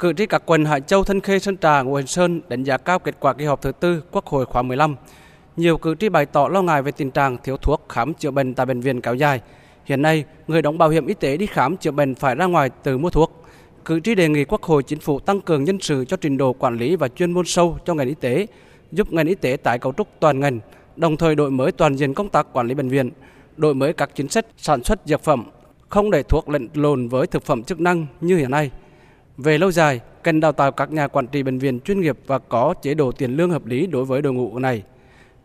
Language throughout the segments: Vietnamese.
Cử tri các quận Hải Châu, Thanh Khê, Sơn Trà, Ngũ Hành Sơn đánh giá cao kết quả kỳ họp thứ tư Quốc hội khóa 15. Nhiều cử tri bày tỏ lo ngại về tình trạng thiếu thuốc khám chữa bệnh tại bệnh viện kéo dài. Hiện nay, người đóng bảo hiểm y tế đi khám chữa bệnh phải ra ngoài từ mua thuốc. Cử tri đề nghị Quốc hội chính phủ tăng cường nhân sự cho trình độ quản lý và chuyên môn sâu cho ngành y tế, giúp ngành y tế tái cấu trúc toàn ngành, đồng thời đổi mới toàn diện công tác quản lý bệnh viện, đổi mới các chính sách sản xuất dược phẩm, không để thuốc lẫn lộn với thực phẩm chức năng như hiện nay. Về lâu dài, cần đào tạo các nhà quản trị bệnh viện chuyên nghiệp và có chế độ tiền lương hợp lý đối với đội ngũ này.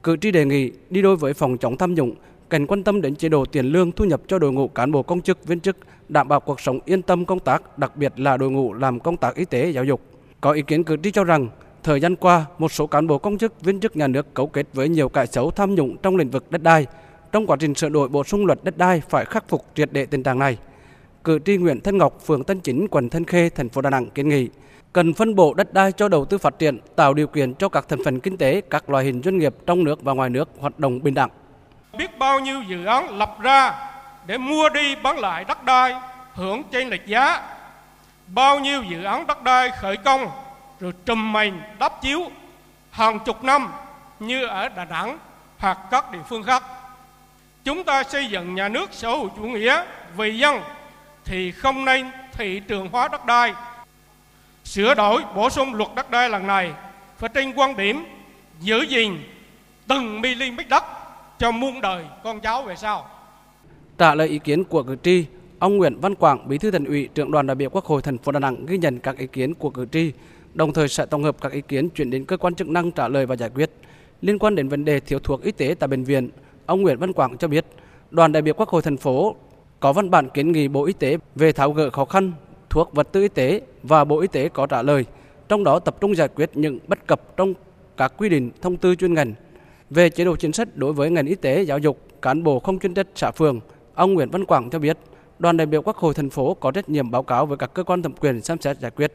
Cử tri đề nghị đi đôi với phòng chống tham nhũng, cần quan tâm đến chế độ tiền lương thu nhập cho đội ngũ cán bộ công chức viên chức, đảm bảo cuộc sống yên tâm công tác, đặc biệt là đội ngũ làm công tác y tế giáo dục. Có ý kiến cử tri cho rằng thời gian qua, một số cán bộ công chức viên chức nhà nước cấu kết với nhiều cải xấu tham nhũng trong lĩnh vực đất đai. Trong quá trình sửa đổi bổ sung luật đất đai phải khắc phục triệt để tình trạng này. Cử tri Nguyễn Thanh Ngọc, phường Tân Chính, quận Thanh Khê, thành phố Đà Nẵng kiến nghị cần phân bổ đất đai cho đầu tư phát triển, tạo điều kiện cho các thành phần kinh tế, các loại hình doanh nghiệp trong nước và ngoài nước hoạt động bình đẳng. Biết bao nhiêu dự án lập ra để mua đi bán lại đất đai hưởng trên lệch giá. Bao nhiêu dự án đất đai khởi công rồi trùm mành đắp chiếu hàng chục năm như ở Đà Nẵng hoặc các địa phương khác. Chúng ta xây dựng nhà nước xã hội chủ nghĩa vì dân thì không nên thị trường hóa đất đai sửa đổi bổ sung luật đất đai lần này phải trên quan điểm giữ gìn từng mm đất cho muôn đời con cháu về sau. Trả lời ý kiến của cử tri, ông Nguyễn Văn Quảng, Bí thư Thành ủy, trưởng đoàn đại biểu Quốc hội thành phố Đà Nẵng ghi nhận các ý kiến của cử tri, đồng thời sẽ tổng hợp các ý kiến chuyển đến cơ quan chức năng trả lời và giải quyết. Liên quan đến vấn đề thiếu thuốc y tế tại bệnh viện, ông Nguyễn Văn Quảng cho biết, đoàn đại biểu Quốc hội thành phố có văn bản kiến nghị Bộ Y tế về tháo gỡ khó khăn thuốc vật tư y tế và Bộ Y tế có trả lời, trong đó tập trung giải quyết những bất cập trong các quy định thông tư chuyên ngành. Về chế độ chính sách đối với ngành y tế, giáo dục, cán bộ không chuyên trách xã phường, ông Nguyễn Văn Quảng cho biết, đoàn đại biểu Quốc hội thành phố có trách nhiệm báo cáo với các cơ quan thẩm quyền xem xét giải quyết.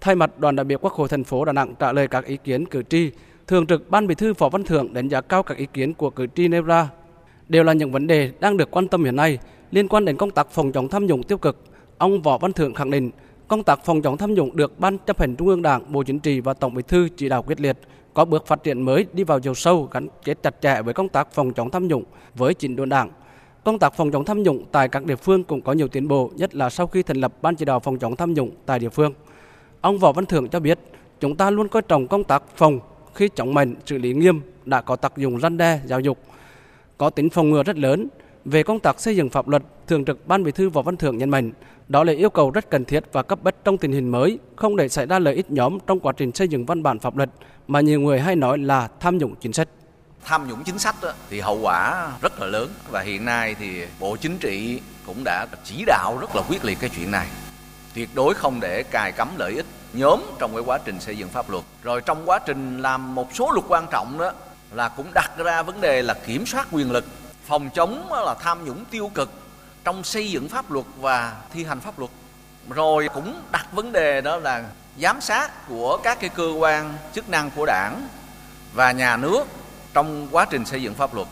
Thay mặt đoàn đại biểu Quốc hội thành phố Đà Nẵng trả lời các ý kiến cử tri, Thường trực Ban Bí thư Phó Văn Thưởng đánh giá cao các ý kiến của cử tri nêu ra đều là những vấn đề đang được quan tâm hiện nay liên quan đến công tác phòng chống tham nhũng tiêu cực, Ông Võ Văn Thưởng khẳng định, công tác phòng chống tham nhũng được Ban chấp hành Trung ương Đảng, Bộ Chính trị và Tổng Bí thư chỉ đạo quyết liệt, có bước phát triển mới đi vào chiều sâu gắn kết chặt chẽ với công tác phòng chống tham nhũng với chính đốn Đảng. Công tác phòng chống tham nhũng tại các địa phương cũng có nhiều tiến bộ, nhất là sau khi thành lập Ban chỉ đạo phòng chống tham nhũng tại địa phương. Ông Võ Văn Thưởng cho biết, chúng ta luôn coi trọng công tác phòng khi chống mạnh xử lý nghiêm đã có tác dụng răn đe giáo dục, có tính phòng ngừa rất lớn. Về công tác xây dựng pháp luật, Thường trực Ban Bí thư Võ Văn Thưởng nhấn mạnh, đó là yêu cầu rất cần thiết và cấp bách trong tình hình mới, không để xảy ra lợi ích nhóm trong quá trình xây dựng văn bản pháp luật mà nhiều người hay nói là tham nhũng chính sách. Tham nhũng chính sách đó, thì hậu quả rất là lớn và hiện nay thì Bộ Chính trị cũng đã chỉ đạo rất là quyết liệt cái chuyện này. Tuyệt đối không để cài cắm lợi ích nhóm trong cái quá trình xây dựng pháp luật. Rồi trong quá trình làm một số luật quan trọng đó là cũng đặt ra vấn đề là kiểm soát quyền lực, phòng chống là tham nhũng tiêu cực trong xây dựng pháp luật và thi hành pháp luật. Rồi cũng đặt vấn đề đó là giám sát của các cái cơ quan chức năng của đảng và nhà nước trong quá trình xây dựng pháp luật.